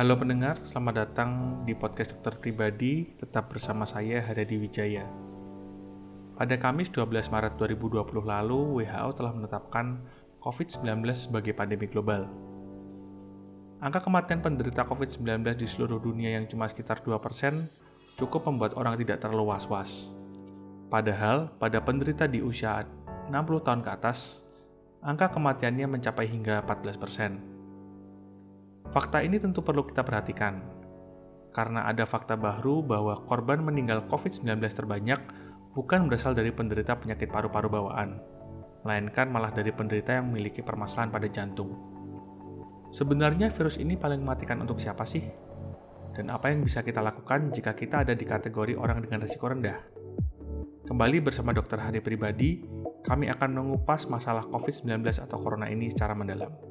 Halo pendengar, selamat datang di podcast dokter pribadi. Tetap bersama saya Haryadi Wijaya. Pada Kamis 12 Maret 2020 lalu, WHO telah menetapkan COVID-19 sebagai pandemi global. Angka kematian penderita COVID-19 di seluruh dunia yang cuma sekitar 2% cukup membuat orang tidak terlalu was-was. Padahal, pada penderita di usia 60 tahun ke atas, angka kematiannya mencapai hingga 14%. Fakta ini tentu perlu kita perhatikan, karena ada fakta baru bahwa korban meninggal COVID-19 terbanyak bukan berasal dari penderita penyakit paru-paru bawaan, melainkan malah dari penderita yang memiliki permasalahan pada jantung. Sebenarnya virus ini paling mematikan untuk siapa sih? Dan apa yang bisa kita lakukan jika kita ada di kategori orang dengan risiko rendah? Kembali bersama dokter Hari Pribadi, kami akan mengupas masalah COVID-19 atau corona ini secara mendalam.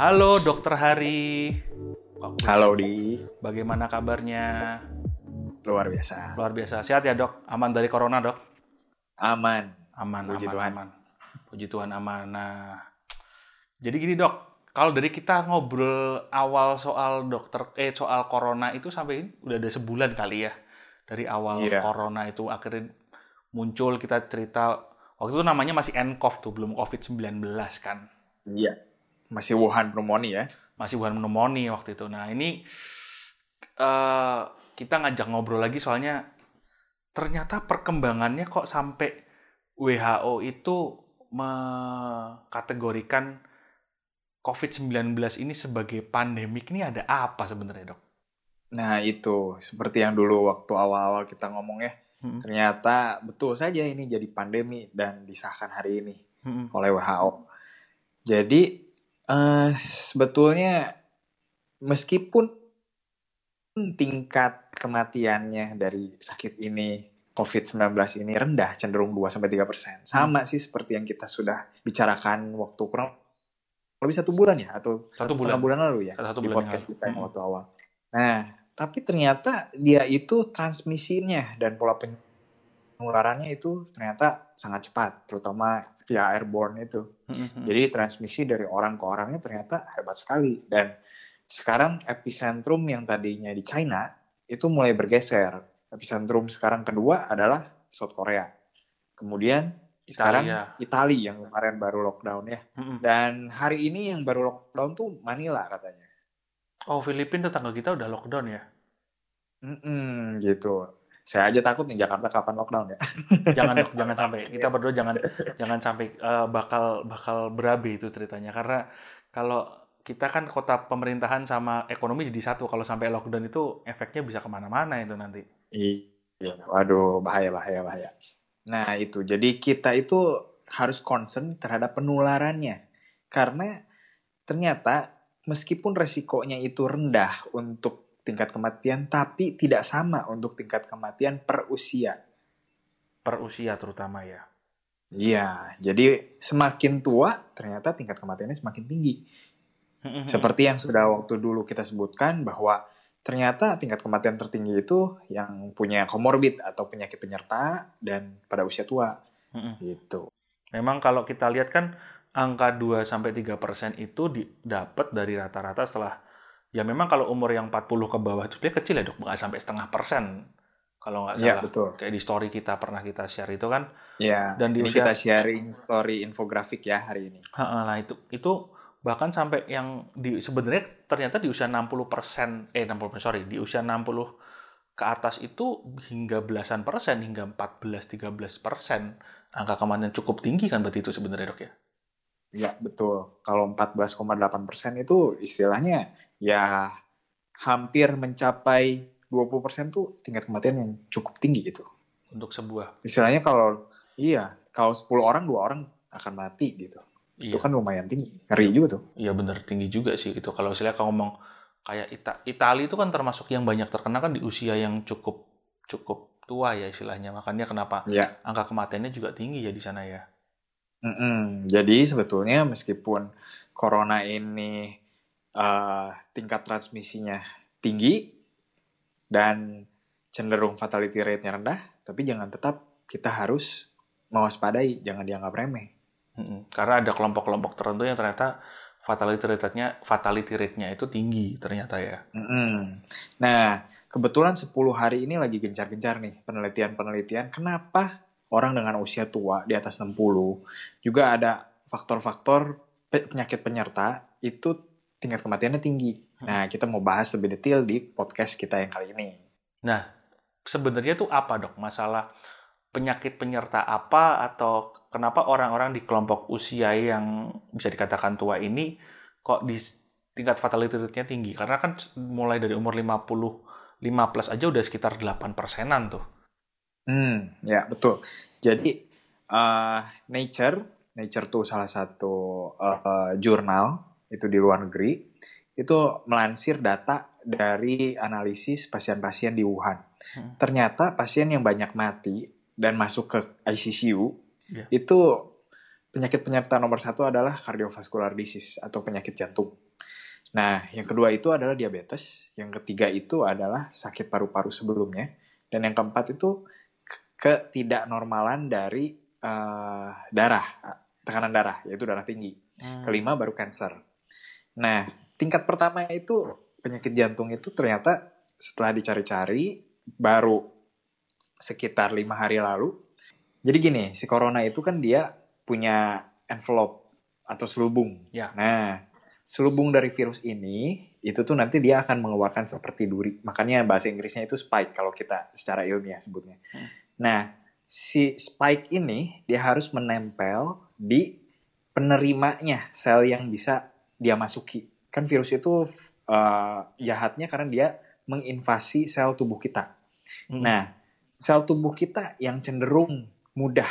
Halo Dokter Hari. Halo di. Bagaimana kabarnya? Luar biasa. Luar biasa. Sehat ya dok? Aman dari corona dok? Aman. Aman, Puji aman, Tuhan. aman. Puji Tuhan aman. Nah, jadi gini dok, kalau dari kita ngobrol awal soal dokter, eh soal corona itu sampai ini udah ada sebulan kali ya. Dari awal Iya. corona itu akhirnya muncul kita cerita, waktu itu namanya masih nCoV tuh, belum COVID-19 kan. Iya. Masih Wuhan pneumonia ya. masih bukan pneumonia waktu itu. Nah ini eh kita ngajak ngobrol lagi soalnya ternyata perkembangannya kok sampai WHO itu mengkategorikan COVID-19 ini sebagai pandemik ini ada apa sebenarnya dok? Nah itu seperti yang dulu waktu awal-awal kita ngomong ya. Hmm. Ternyata betul saja ini jadi pandemi dan disahkan hari ini Hmm. oleh WHO. Jadi eh, sebetulnya meskipun tingkat kematiannya dari sakit ini COVID-19 ini rendah cenderung 2 sampai 3%. Sama sih seperti yang kita sudah bicarakan waktu kurang lebih satu bulan ya atau Satu bulan. bulan lalu ya Satu di bulan yang podcast kita yang Hmm. waktu awal. Nah, tapi ternyata dia itu transmisinya dan pola penularannya itu ternyata sangat cepat, terutama via airborne itu. Hmm. Jadi transmisi dari orang ke orangnya ternyata hebat sekali. Dan sekarang epicentrum yang tadinya di China itu mulai bergeser. Epicentrum sekarang kedua adalah South Korea. Kemudian sekarang Italia. Italia yang kemarin baru lockdown ya. Hmm. Dan hari ini yang baru lockdown tuh Manila katanya. Oh Filipina tetangga kita udah lockdown ya? Mm-mm, gitu. Saya aja takut nih Jakarta kapan lockdown ya. jangan dok, jangan sampai. Kita berdua jangan jangan sampai eh, bakal bakal berabe itu ceritanya. Karena kalau kita kan kota pemerintahan sama ekonomi jadi satu. Kalau sampai lockdown itu efeknya bisa ke mana-mana itu nanti. Iya, waduh bahaya bahaya bahaya. Nah itu, jadi kita itu harus concern terhadap penularannya, karena ternyata meskipun resikonya itu rendah untuk tingkat kematian, tapi tidak sama untuk tingkat kematian per usia. per usia terutama ya Iya, jadi semakin tua ternyata tingkat kematiannya semakin tinggi. Seperti yang sudah waktu dulu kita sebutkan bahwa ternyata tingkat kematian tertinggi itu yang punya komorbid atau penyakit penyerta dan pada usia tua gitu. memang kalau kita lihat kan angka 2 sampai 3% itu didapat dari rata-rata setelah ya memang kalau umur yang 40 ke bawah itu dia kecil ya dok nggak sampai setengah persen kalau nggak Iya, salah betul. kayak di story kita pernah kita share itu kan Ya, Dan di ini usia- kita sharing story infografik ya hari ini. Nah itu itu bahkan sampai yang di sebenarnya ternyata di usia 60% eh 60 sorry di usia 60 ke atas itu hingga belasan persen hingga 14-13 persen angka kematian cukup tinggi kan berarti itu sebenarnya dok ya Ya, betul. Kalau 14,8 persen itu istilahnya ya hampir mencapai 20 persen tuh tingkat kematian yang cukup tinggi gitu. untuk sebuah Istilahnya kalau iya, kalau 10 orang, dua orang akan mati gitu. iya Itu kan lumayan tinggi. Ngeri juga tuh. iya benar tinggi juga sih gitu kalau misalnya kalau ngomong kayak Ita Italia itu kan termasuk yang banyak terkena kan di usia yang cukup cukup tua ya istilahnya makanya kenapa Ya. angka kematiannya juga tinggi ya di sana ya Mm-mm. Jadi sebetulnya meskipun corona ini eh, tingkat transmisinya tinggi dan cenderung fatality rate-nya rendah, tapi jangan tetap kita harus mewaspadai, jangan dianggap remeh. Mm-mm. Karena ada kelompok-kelompok tertentu yang ternyata fatality rate-nya fatality rate-nya itu tinggi ternyata ya. Mm-mm. Nah, kebetulan 10 hari ini lagi gencar-gencar nih penelitian-penelitian kenapa orang dengan usia tua di atas 60 juga ada faktor-faktor pe- penyakit penyerta itu tingkat kematiannya tinggi. Nah, kita mau bahas lebih detail di podcast kita yang kali ini. Nah, sebenarnya tuh apa dok masalah penyakit penyerta apa atau kenapa orang-orang di kelompok usia yang bisa dikatakan tua ini kok di tingkat fatality rate-nya tinggi? Karena kan mulai dari umur 50 5 plus aja udah sekitar 8 persenan tuh. Hmm, ya betul. Jadi uh, Nature, Nature tuh salah satu uh, uh, jurnal itu di luar negeri itu melansir data dari analisis pasien-pasien di Wuhan. Hmm. Ternyata pasien yang banyak mati dan masuk ke ICU Ya. itu penyakit penyerta nomor satu adalah cardiovascular disease atau penyakit jantung. Nah, yang kedua itu adalah diabetes, yang ketiga itu adalah sakit paru-paru sebelumnya, dan yang keempat itu ke- ketidaknormalan dari eh, darah, tekanan darah, yaitu darah tinggi. Hmm. Kelima baru cancer. Nah, tingkat pertama itu penyakit jantung itu ternyata setelah dicari-cari baru sekitar lima hari lalu. Jadi gini, si corona itu kan dia punya envelope atau selubung. Ya. Nah, selubung dari virus ini itu tuh nanti dia akan mengeluarkan seperti duri. Makanya bahasa Inggrisnya itu spike kalau kita secara ilmiah sebutnya. Hmm. Nah, si spike ini dia harus menempel di penerimanya sel yang bisa dia masuki. Kan virus itu eh, jahatnya karena dia menginvasi sel tubuh kita. Hmm. Nah, sel tubuh kita yang cenderung mudah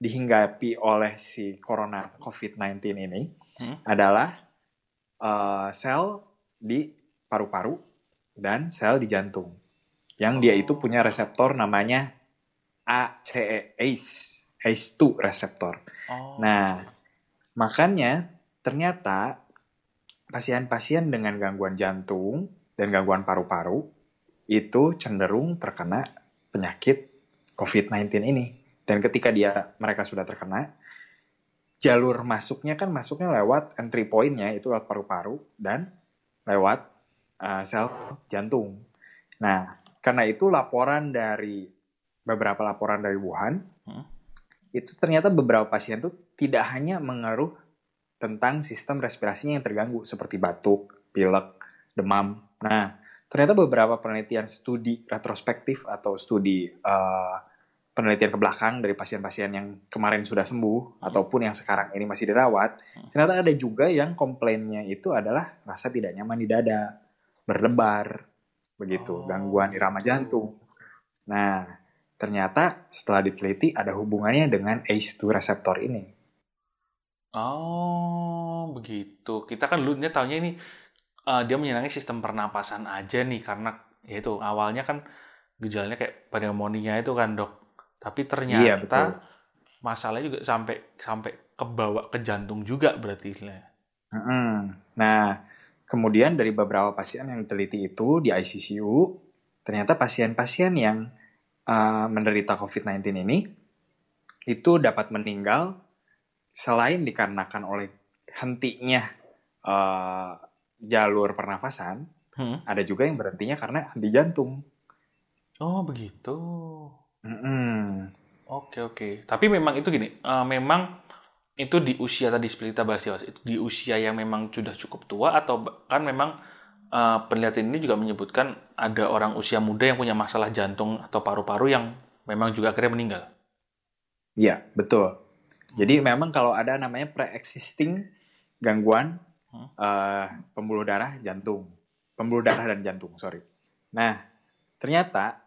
dihinggapi oleh si corona COVID-19 ini Hmm. adalah eh, sel di paru-paru dan sel di jantung. Yang dia itu punya reseptor namanya ACE, ACE, ACE2 reseptor. Oh. Nah, makanya ternyata pasien-pasien dengan gangguan jantung dan gangguan paru-paru itu cenderung terkena penyakit COVID-19 ini. Dan ketika dia mereka sudah terkena, jalur masuknya kan masuknya lewat entry point-nya itu lewat paru-paru dan lewat uh, sel jantung. Nah, karena itu laporan dari beberapa laporan dari Wuhan Hmm. itu ternyata beberapa pasien tuh tidak hanya mengeluh tentang sistem respirasinya yang terganggu seperti batuk, pilek, demam. Nah, ternyata beberapa penelitian studi retrospektif atau studi uh, penelitian ke belakang dari pasien-pasien yang kemarin sudah sembuh ataupun yang sekarang ini masih dirawat, Hmm. ternyata ada juga yang komplainnya itu adalah rasa tidak nyaman di dada, berdebar, begitu, Oh, gangguan irama gitu. jantung. Nah, ternyata setelah diteliti ada hubungannya dengan ACE2 reseptor ini. Oh, begitu. Kita kan dulunya taunya ini eh, dia menyenangi sistem pernapasan aja nih karena ya itu awalnya kan gejalanya kayak pneumonia itu kan dok. Tapi ternyata Iya, betul. masalahnya juga sampai sampai kebawa ke jantung juga berarti. Mm-mm. Nah, kemudian dari beberapa pasien yang diteliti itu di ICU, ternyata pasien-pasien yang uh, menderita COVID-19 ini itu dapat meninggal selain dikarenakan oleh hentinya uh, jalur pernafasan, Hmm. ada juga yang berhentinya karena henti jantung. Oh begitu. Mm-mm. Oke oke. Tapi memang itu gini, eh, memang itu di usia tadi seperti kita bahas ya, itu di usia yang memang sudah cukup tua atau kan memang eh, penelitian ini juga menyebutkan ada orang usia muda yang punya masalah jantung atau paru-paru yang memang juga akhirnya meninggal. Iya, betul. Jadi memang kalau ada namanya pre-existing gangguan Hmm. eh, pembuluh darah jantung, pembuluh darah dan jantung, sorry. Nah, ternyata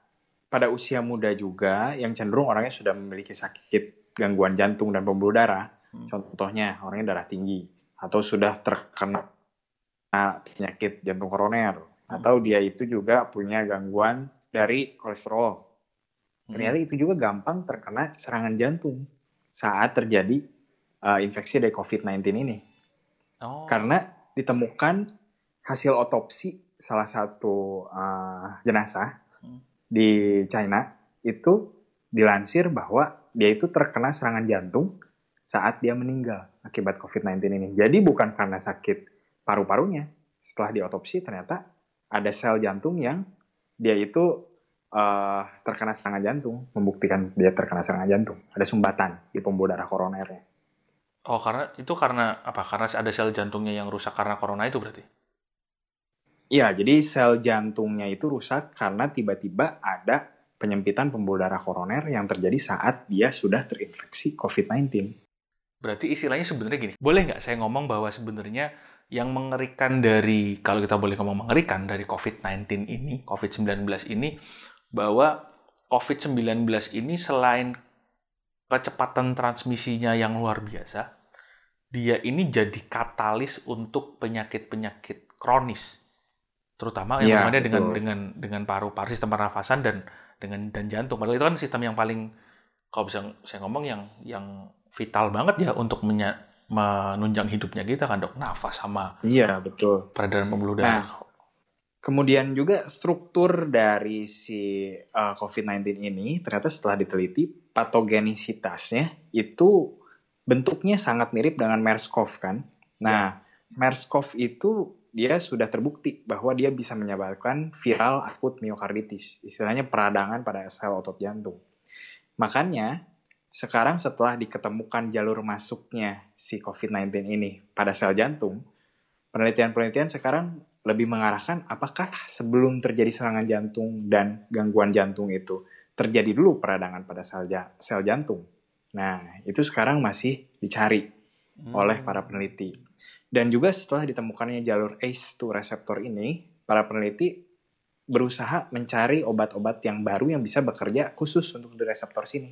pada usia muda juga yang cenderung orangnya sudah memiliki sakit gangguan jantung dan pembuluh darah, Hmm. contohnya orangnya darah tinggi atau sudah terkena penyakit jantung koroner Hmm. atau dia itu juga punya gangguan dari kolesterol Hmm. ternyata itu juga gampang terkena serangan jantung saat terjadi uh, infeksi dari COVID-19 ini. Oh. Karena ditemukan hasil otopsi salah satu uh, jenazah Hmm. di China itu dilansir bahwa dia itu terkena serangan jantung saat dia meninggal akibat COVID-19 ini. Jadi bukan karena sakit paru-parunya. Setelah diotopsi ternyata ada sel jantung yang dia itu uh, terkena serangan jantung, membuktikan dia terkena serangan jantung. Ada sumbatan di pembuluh darah koronernya. Oh, karena itu karena apa? Karena ada sel jantungnya yang rusak karena corona itu berarti? Iya, jadi sel jantungnya itu rusak karena tiba-tiba ada penyempitan pembuluh darah koroner yang terjadi saat dia sudah terinfeksi COVID-19. Berarti istilahnya sebenarnya gini, boleh nggak saya ngomong bahwa sebenarnya yang mengerikan dari, kalau kita boleh ngomong mengerikan dari COVID-19 ini, COVID-19 ini, bahwa COVID-19 ini selain kecepatan transmisinya yang luar biasa, dia ini jadi katalis untuk penyakit-penyakit kronis, terutama yang ya, dengan dengan dengan paru-paru, sistem pernafasan dan dengan dan jantung. Padahal itu kan sistem yang paling kalau bisa saya ngomong yang yang vital banget ya untuk menya, menunjang hidupnya kita kan dok. Nafas sama iya betul. peredaran pembuluh darah. Nah, kemudian juga struktur dari si uh, eh, COVID-19 ini ternyata setelah diteliti patogenisitasnya itu bentuknya sangat mirip dengan MERS-CoV kan nah ya. MERS-CoV itu dia sudah terbukti bahwa dia bisa menyebabkan viral akut miokarditis istilahnya peradangan pada sel otot jantung makanya sekarang setelah diketemukan jalur masuknya si COVID-19 ini pada sel jantung, penelitian-penelitian sekarang lebih mengarahkan apakah sebelum terjadi serangan jantung dan gangguan jantung itu terjadi dulu peradangan pada sel, sel jantung. Nah, itu sekarang masih dicari hmm. oleh para peneliti. Dan juga setelah ditemukannya jalur ACE2 reseptor ini, para peneliti berusaha mencari obat-obat yang baru yang bisa bekerja khusus untuk di reseptor sini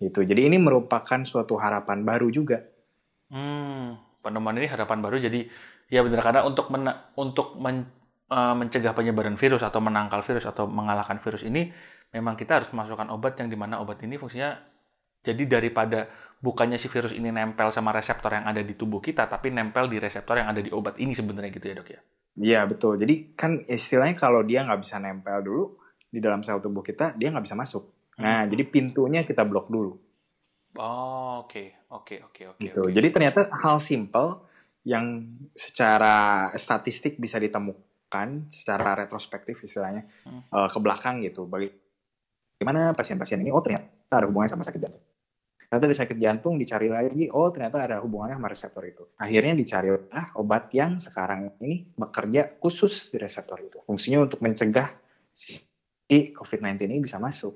Gitu. Jadi ini merupakan suatu harapan baru juga. Hmm, penemuan ini harapan baru. Jadi ya benar karena untuk men untuk men uh, mencegah penyebaran virus atau menangkal virus atau mengalahkan virus ini memang kita harus masukkan obat yang di mana obat ini fungsinya jadi daripada bukannya si virus ini nempel sama reseptor yang ada di tubuh kita, tapi nempel di reseptor yang ada di obat ini sebenarnya gitu ya dok ya? Iya betul. Jadi kan istilahnya kalau dia nggak bisa nempel dulu di dalam sel tubuh kita, dia nggak bisa masuk. Nah, hmm. jadi pintunya kita blok dulu. Oh, oke. Oke, oke, oke. Gitu. Okay. Jadi ternyata hal simple yang secara statistik bisa ditemukan secara retrospektif istilahnya hmm. uh, ke belakang gitu. Bagaimana pasien-pasien ini oh ternyata ada hubungannya sama sakit jantung. Ternyata ada sakit jantung dicari lagi, oh ternyata ada hubungannya sama reseptor itu. Akhirnya dicari ah, obat yang sekarang ini bekerja khusus di reseptor itu. Fungsinya untuk mencegah si COVID-19 ini bisa masuk.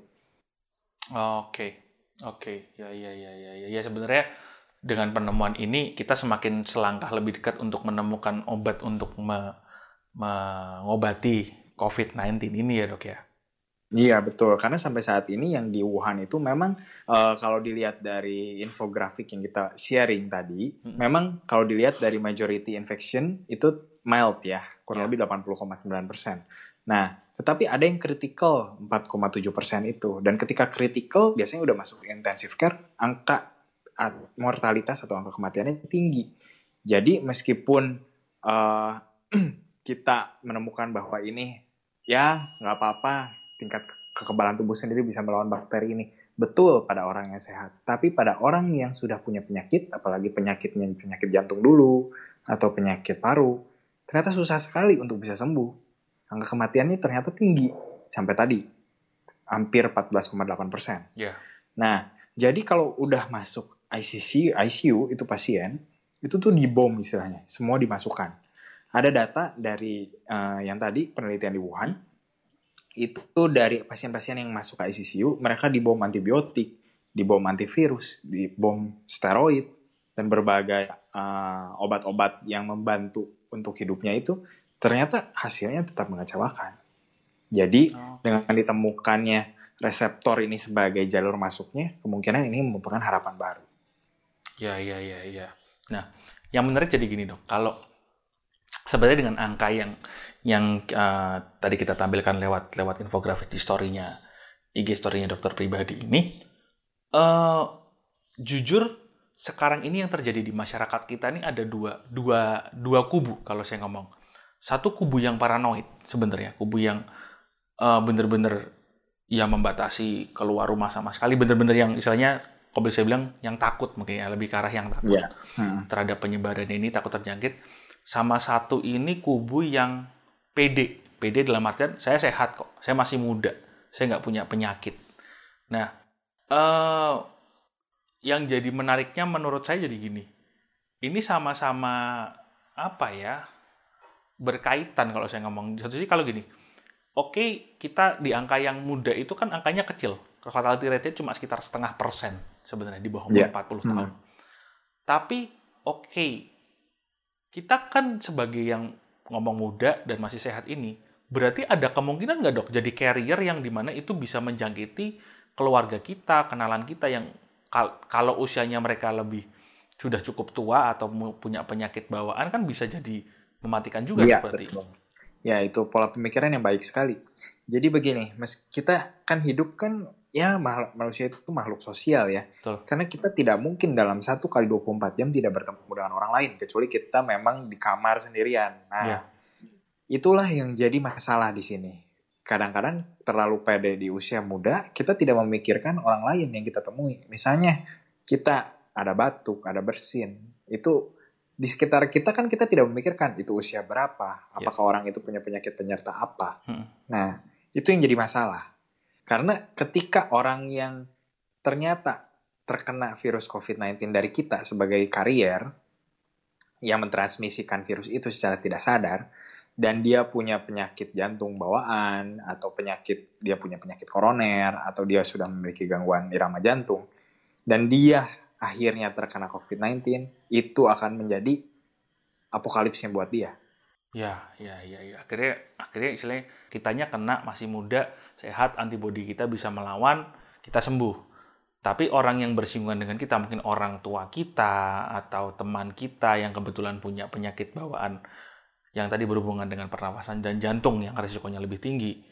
Oke, oke, ya, ya, ya, ya, ya, ya. Sebenarnya dengan penemuan ini kita semakin selangkah lebih dekat untuk menemukan obat untuk me mengobati COVID-19 ini ya dok ya. Iya betul, karena sampai saat ini yang di Wuhan itu memang uh, kalau dilihat dari infografik yang kita sharing tadi, hmm. memang kalau dilihat dari majority infection itu mild ya, kurang ya. lebih 80,9 persen. Nah, tetapi ada yang kritikal 4,7 persen itu. Dan ketika kritikal biasanya udah masuk intensive care, angka mortalitas atau angka kematiannya tinggi. Jadi meskipun uh, kita menemukan bahwa ini ya nggak apa-apa tingkat kekebalan tubuh sendiri bisa melawan bakteri ini betul pada orang yang sehat tapi pada orang yang sudah punya penyakit apalagi penyakitnya penyakit jantung dulu atau penyakit paru ternyata susah sekali untuk bisa sembuh angka kematiannya ternyata tinggi sampai tadi hampir 14,8 persen. Yeah. Nah, jadi kalau udah masuk ICC, ICU itu pasien itu tuh dibom istilahnya, semua dimasukkan. Ada data dari uh, yang tadi penelitian di Wuhan itu tuh dari pasien-pasien yang masuk ke ICU mereka dibom antibiotik, dibom antivirus, dibom steroid dan berbagai eh, obat-obat uh, yang membantu untuk hidupnya itu ternyata hasilnya tetap mengecewakan. Jadi oh, dengan ditemukannya reseptor ini sebagai jalur masuknya, kemungkinan ini merupakan harapan baru. Ya, ya, ya, ya. Nah, yang menarik jadi gini dong, kalau sebenarnya dengan angka yang yang uh, tadi kita tampilkan lewat lewat infografis di story-nya IG story-nya dokter pribadi ini, uh, jujur sekarang ini yang terjadi di masyarakat kita ini ada dua dua dua kubu kalau saya ngomong satu kubu yang paranoid sebenarnya kubu yang uh, bener-bener ya membatasi keluar rumah sama sekali bener-bener yang istilahnya kalau bisa bilang yang takut mungkin ya lebih ke arah yang takut. Iya. Hmm. terhadap penyebaran ini takut terjangkit. Sama satu ini kubu yang pede. Pede dalam artian saya sehat kok. Saya masih muda. Saya nggak punya penyakit. Nah eh yang jadi menariknya menurut saya jadi gini. Ini sama-sama apa ya berkaitan kalau saya ngomong. Satu sisi kalau gini. Oke kita di angka yang muda itu kan angkanya kecil fatality rate-nya cuma sekitar setengah persen sebenarnya di bawah umur Iya. 40 Hmm. tahun tapi oke kita kan sebagai yang ngomong muda dan masih sehat ini berarti ada kemungkinan nggak dok jadi carrier yang di mana itu bisa menjangkiti keluarga kita kenalan kita yang kal- kalau usianya mereka lebih sudah cukup tua atau punya penyakit bawaan kan bisa jadi mematikan juga Iya, berarti betul. Ya, itu pola pemikiran yang baik sekali. Jadi begini, Mas, kita kan hidup kan ya manusia itu makhluk sosial ya. Betul. Karena kita tidak mungkin dalam satu kali 24 jam tidak bertemu dengan orang lain kecuali kita memang di kamar sendirian. Nah, Iya. itulah yang jadi masalah di sini. Kadang-kadang terlalu pede di usia muda, kita tidak memikirkan orang lain yang kita temui. Misalnya kita ada batuk, ada bersin, itu di sekitar kita kan kita tidak memikirkan itu usia berapa, apakah orang itu punya penyakit penyerta apa. Hmm. Nah, itu yang jadi masalah. Karena ketika orang yang ternyata terkena virus COVID-19 dari kita sebagai karier yang mentransmisikan virus itu secara tidak sadar dan dia punya penyakit jantung bawaan atau penyakit dia punya penyakit koroner atau dia sudah memiliki gangguan irama jantung dan dia akhirnya terkena COVID-19 itu akan menjadi apokalipsnya buat dia. Ya, ya, ya, ya. Akhirnya, akhirnya istilahnya kitanya kena masih muda, sehat, antibodi kita bisa melawan, kita sembuh. Tapi orang yang bersinggungan dengan kita, mungkin orang tua kita atau teman kita yang kebetulan punya penyakit bawaan yang tadi berhubungan dengan pernafasan dan jantung yang resikonya lebih tinggi,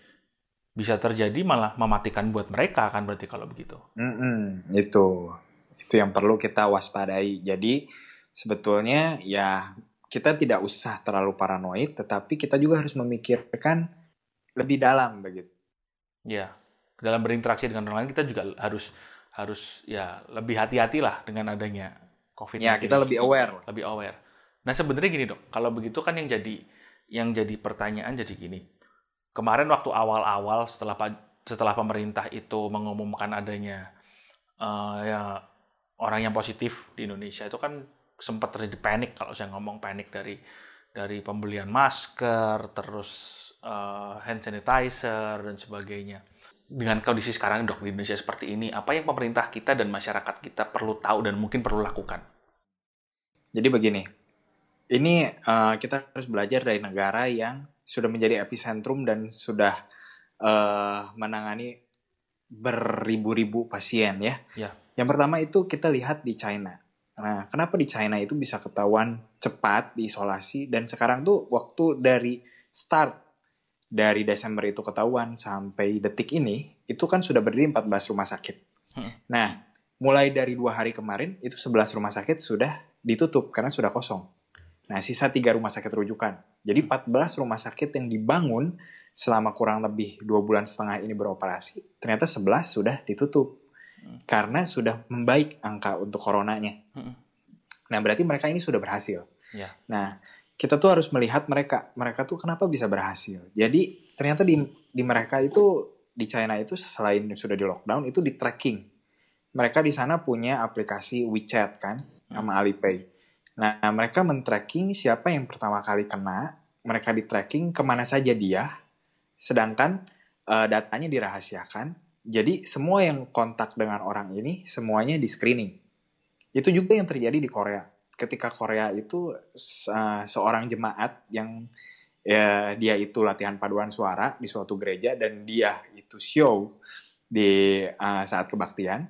bisa terjadi malah mematikan buat mereka kan berarti kalau begitu. Mm-mm, itu itu yang perlu kita waspadai. Jadi sebetulnya ya kita tidak usah terlalu paranoid, tetapi kita juga harus memikirkan lebih dalam begitu. Ya, dalam berinteraksi dengan orang lain kita juga harus harus ya lebih hati-hati lah dengan adanya COVID-19. Ya kita lebih aware. lebih aware. Nah sebenarnya gini dok, kalau begitu kan yang jadi yang jadi pertanyaan jadi gini. Kemarin waktu awal-awal setelah setelah pemerintah itu mengumumkan adanya eh, ya orang yang positif di Indonesia itu kan sempat terjadi panik kalau saya ngomong panik dari dari pembelian masker, terus eh, hand sanitizer dan sebagainya. Dengan kondisi sekarang dok di Indonesia seperti ini, apa yang pemerintah kita dan masyarakat kita perlu tahu dan mungkin perlu lakukan? Jadi begini, ini eh, kita harus belajar dari negara yang sudah menjadi epicentrum dan sudah eh, menangani beribu-ribu pasien ya. Ya. Yang pertama itu kita lihat di China. Nah, kenapa di China itu bisa ketahuan cepat diisolasi dan sekarang tuh waktu dari start dari Desember itu ketahuan sampai detik ini itu kan sudah berdiri 14 rumah sakit. Hmm. Nah, mulai dari dua hari kemarin itu 11 rumah sakit sudah ditutup karena sudah kosong. Nah, sisa tiga rumah sakit rujukan. Jadi 14 rumah sakit yang dibangun selama kurang lebih dua bulan setengah ini beroperasi, ternyata 11 sudah ditutup. Karena sudah membaik angka untuk coronanya. Hmm. Nah, berarti mereka ini sudah berhasil. Ya. Nah, kita tuh harus melihat mereka. Mereka tuh kenapa bisa berhasil. Jadi, ternyata di, di mereka itu, di China itu selain sudah di lockdown, itu di tracking. Mereka di sana punya aplikasi WeChat kan, sama Alipay. Nah, mereka men-tracking siapa yang pertama kali kena, mereka di tracking ke mana saja dia, sedangkan eh, datanya dirahasiakan. Jadi semua yang kontak dengan orang ini semuanya di screening. Itu juga yang terjadi di Korea. Ketika Korea itu se- seorang jemaat yang ya, dia itu latihan paduan suara di suatu gereja dan dia itu show di eh, saat kebaktian.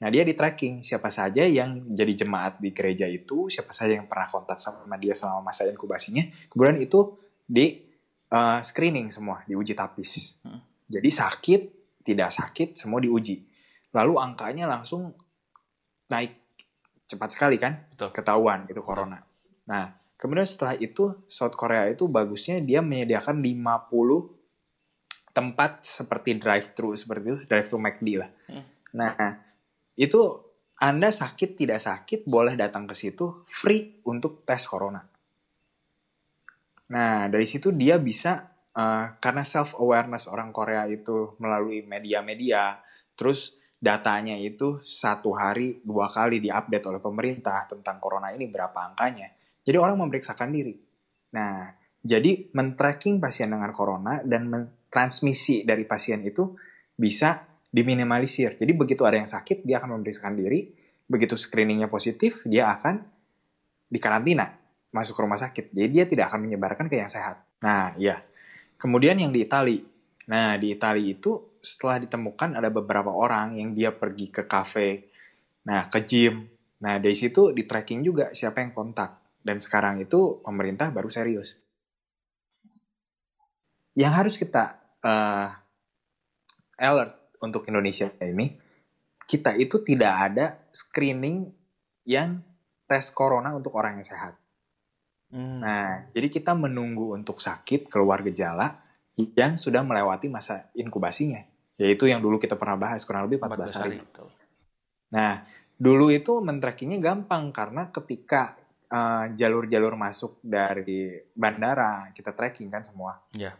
Nah dia di tracking siapa saja yang jadi jemaat di gereja itu, siapa saja yang pernah kontak sama dia selama masa inkubasinya. Kemudian itu di eh, screening semua, diuji tapis. Hmm. Jadi sakit, tidak sakit, semua diuji. Lalu angkanya langsung naik cepat sekali kan, Betul. ketahuan itu corona. Nah, kemudian setelah itu South Korea itu bagusnya dia menyediakan 50 tempat seperti drive-thru seperti itu, drive-thru McD lah. Hmm. Nah, itu Anda sakit tidak sakit boleh datang ke situ free untuk tes corona. Nah, dari situ dia bisa uh, karena self awareness orang Korea itu melalui media-media, terus datanya itu satu hari dua kali diupdate oleh pemerintah tentang corona ini berapa angkanya. Jadi orang memeriksakan diri. Nah, jadi men-tracking pasien dengan corona dan transmisi dari pasien itu bisa diminimalisir. Jadi begitu ada yang sakit, dia akan memeriksakan diri. Begitu screeningnya positif, dia akan dikarantina masuk ke rumah sakit. Jadi dia tidak akan menyebarkan ke yang sehat. Nah, iya. Kemudian yang di Itali. Nah, di Itali itu setelah ditemukan ada beberapa orang yang dia pergi ke kafe, nah ke gym. Nah, dari situ di tracking juga siapa yang kontak. Dan sekarang itu pemerintah baru serius. Yang harus kita uh, alert untuk Indonesia ini, kita itu tidak ada screening yang tes corona untuk orang yang sehat. Hmm. Nah, jadi kita menunggu untuk sakit keluar gejala yang sudah melewati masa inkubasinya, yaitu yang dulu kita pernah bahas kurang lebih 14, 14 hari. hari. Nah, dulu itu men-trackingnya gampang karena ketika uh, jalur-jalur uh, masuk dari bandara kita tracking kan semua. Yeah.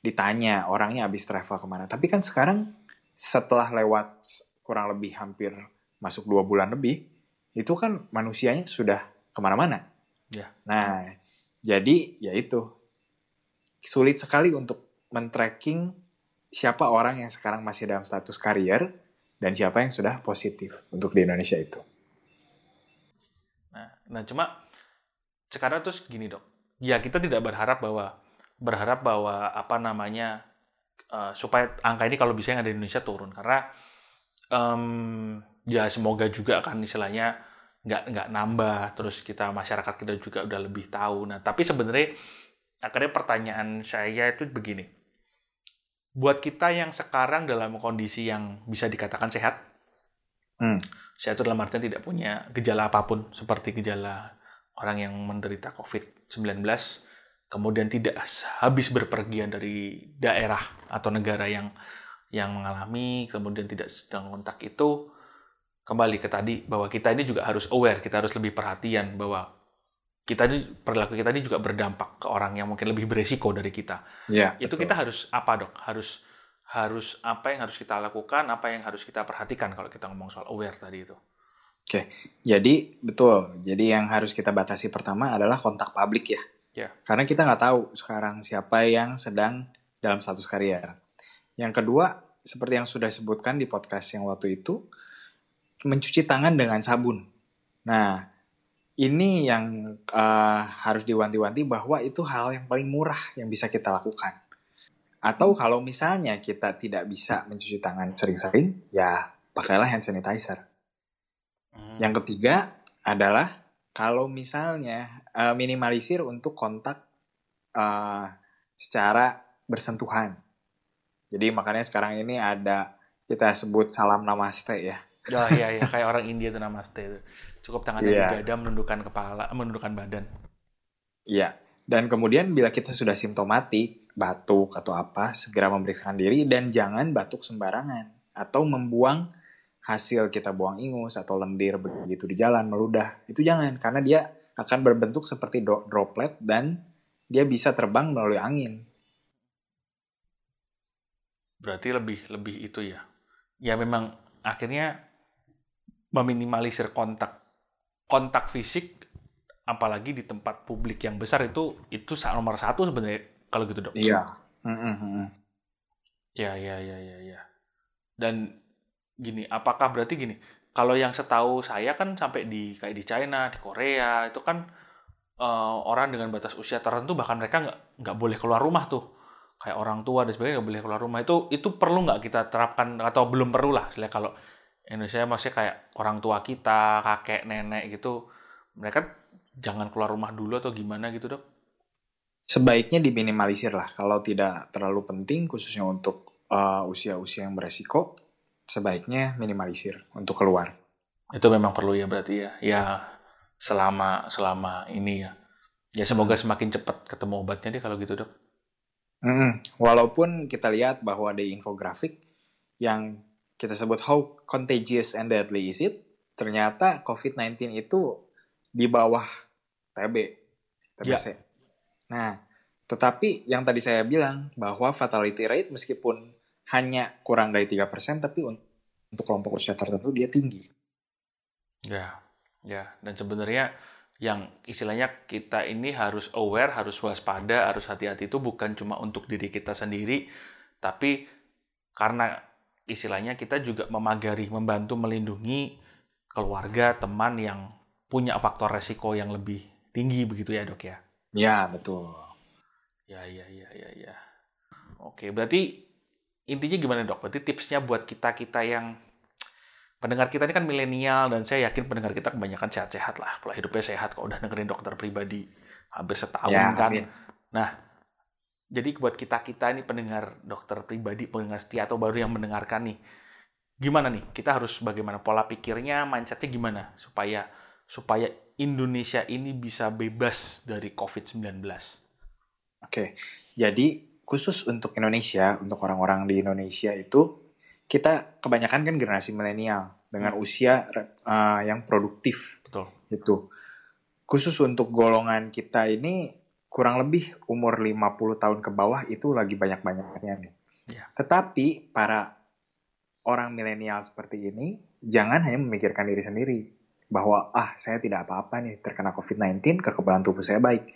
Ditanya orangnya habis travel ke mana. Tapi kan sekarang setelah lewat kurang lebih hampir masuk dua bulan lebih, itu kan manusianya sudah ke mana-mana Ya. Nah, jadi ya itu sulit sekali untuk men-tracking siapa orang yang sekarang masih dalam status karier dan siapa yang sudah positif untuk di Indonesia itu. Nah, nah cuma sekarang terus gini dok, ya kita tidak berharap bahwa berharap bahwa apa namanya uh, supaya angka ini kalau bisa yang ada di Indonesia turun karena um, ya semoga juga kan istilahnya nggak nggak nambah terus kita masyarakat kita juga udah lebih tahu nah tapi sebenarnya akhirnya pertanyaan saya itu begini buat kita yang sekarang dalam kondisi yang bisa dikatakan sehat hmm. sehat itu dalam artian tidak punya gejala apa pun seperti gejala orang yang menderita COVID-19 kemudian tidak habis berpergian dari daerah atau negara yang yang mengalami kemudian tidak sedang kontak itu kembali ke tadi bahwa kita ini juga harus aware, kita harus lebih perhatian bahwa kita ini perilaku kita ini juga berdampak ke orang yang mungkin lebih beresiko dari kita. Ya, itu betul. kita harus apa dok? Harus harus apa yang harus kita lakukan, apa yang harus kita perhatikan kalau kita ngomong soal aware tadi itu. Oke, jadi betul. Jadi yang harus kita batasi pertama adalah kontak publik ya. Ya. Karena kita nggak tahu sekarang siapa yang sedang dalam status karier. Yang kedua, seperti yang sudah disebutkan di podcast yang waktu itu, mencuci tangan dengan sabun. Nah, ini yang uh, harus diwanti-wanti bahwa itu hal yang paling murah yang bisa kita lakukan. Atau kalau misalnya kita tidak bisa mencuci tangan sering-sering, ya pakailah hand sanitizer. Hmm. Yang ketiga adalah kalau misalnya uh, minimalisir untuk kontak uh, secara bersentuhan. Jadi makanya sekarang ini ada kita sebut salam namaste ya. Oh iya iya kayak orang India itu namaste itu. Cukup tangannya yeah. di dada menundukkan kepala, menundukkan badan. Iya. Dan kemudian bila kita sudah simptomatik, batuk atau apa, segera memeriksakan diri dan jangan batuk sembarangan atau membuang hasil kita buang ingus atau lendir begitu di jalan meludah. Itu jangan karena dia akan berbentuk seperti droplet dan dia bisa terbang melalui angin. Berarti lebih lebih itu ya. Ya memang akhirnya meminimalisir kontak kontak fisik apalagi di tempat publik yang besar itu itu nomor satu sebenarnya kalau gitu dok. Iya. Ya ya ya ya ya. Dan gini, apakah berarti gini? Kalau yang setahu saya kan sampai di kayak di China, di Korea itu kan uh, orang dengan batas usia tertentu bahkan mereka nggak nggak boleh keluar rumah tuh kayak orang tua dan sebagainya nggak boleh keluar rumah itu itu perlu nggak kita terapkan atau belum perlu lah kalau Indonesia masih kayak orang tua kita, kakek, nenek gitu, mereka jangan keluar rumah dulu atau gimana gitu dok? Sebaiknya diminimalisir lah, kalau tidak terlalu penting khususnya untuk uh, usia-usia yang beresiko, sebaiknya minimalisir untuk keluar. Itu memang perlu ya berarti ya, ya selama selama ini ya. Ya semoga semakin cepat ketemu obatnya deh kalau gitu dok. Mm, walaupun kita lihat bahwa di infografik yang kita sebut how contagious and deadly is it, ternyata COVID-19 itu di bawah TB, TBC. Ya. Nah, tetapi yang tadi saya bilang bahwa fatality rate meskipun hanya kurang dari 3%, tapi untuk kelompok usia tertentu dia tinggi. Ya, ya. Dan sebenarnya yang istilahnya kita ini harus aware, harus waspada, harus hati-hati itu bukan cuma untuk diri kita sendiri, tapi karena istilahnya kita juga memagari, membantu melindungi keluarga, teman yang punya faktor resiko yang lebih tinggi begitu ya dok ya? Ya betul. Ya ya ya ya ya. Oke berarti intinya gimana dok? Berarti tipsnya buat kita kita yang pendengar kita ini kan milenial dan saya yakin pendengar kita kebanyakan sehat-sehat lah, pola hidupnya sehat kalau udah dengerin dokter pribadi hampir setahun ya, kan. Amin. Nah, jadi buat kita kita ini pendengar dokter pribadi, pendengar setia atau baru yang mendengarkan nih, gimana nih? Kita harus bagaimana pola pikirnya, mindsetnya gimana supaya supaya Indonesia ini bisa bebas dari COVID-19. Oke, jadi khusus untuk Indonesia, untuk orang-orang di Indonesia itu kita kebanyakan kan generasi milenial dengan hmm. usia uh, yang produktif. Betul. Itu. Khusus untuk golongan kita ini kurang lebih umur 50 tahun ke bawah itu lagi banyak-banyaknya nih. Ya. Tetapi para orang milenial seperti ini jangan hanya memikirkan diri sendiri bahwa ah saya tidak apa-apa nih terkena COVID-19 kekebalan tubuh saya baik.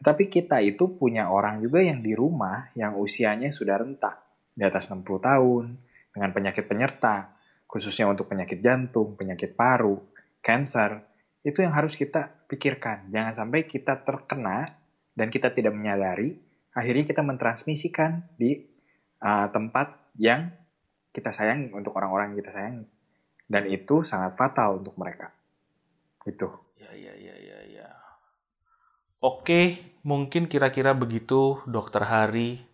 Tetapi kita itu punya orang juga yang di rumah yang usianya sudah rentak di atas 60 tahun, dengan penyakit penyerta, khususnya untuk penyakit jantung, penyakit paru, cancer, itu yang harus kita pikirkan. Jangan sampai kita terkena dan kita tidak menyadari, akhirnya kita mentransmisikan di uh, tempat yang kita sayang untuk orang-orang yang kita sayang. Dan itu sangat fatal untuk mereka. Itu. Ya, ya, ya, ya, ya. Oke, mungkin kira-kira begitu Dokter Hari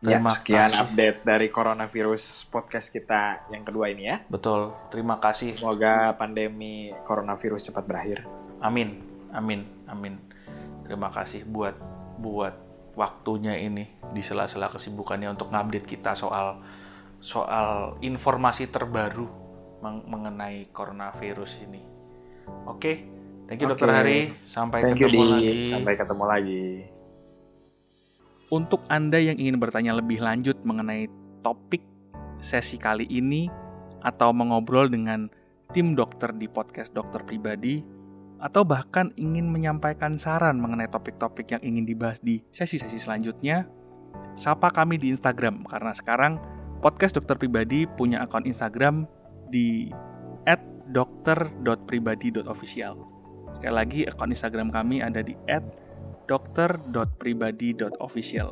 Ya, Terima ya, sekian kasih. update dari coronavirus podcast kita yang kedua ini ya. Betul. Terima kasih. Semoga pandemi coronavirus cepat berakhir. Amin. Amin. Amin. Terima kasih buat buat waktunya ini di sela-sela kesibukannya untuk ngupdate kita soal soal informasi terbaru meng mengenai coronavirus ini. Oke. Thank you okay. Dokter Hari. Sampai Thank ketemu you, lagi. Sampai ketemu lagi. Untuk Anda yang ingin bertanya lebih lanjut mengenai topik sesi kali ini atau mengobrol dengan tim dokter di podcast dokter pribadi atau bahkan ingin menyampaikan saran mengenai topik-topik yang ingin dibahas di sesi-sesi selanjutnya, sapa kami di Instagram karena sekarang podcast dokter pribadi punya akun Instagram di @dokter.pribadi.official. Sekali lagi akun Instagram kami ada di dokter.pribadi.official.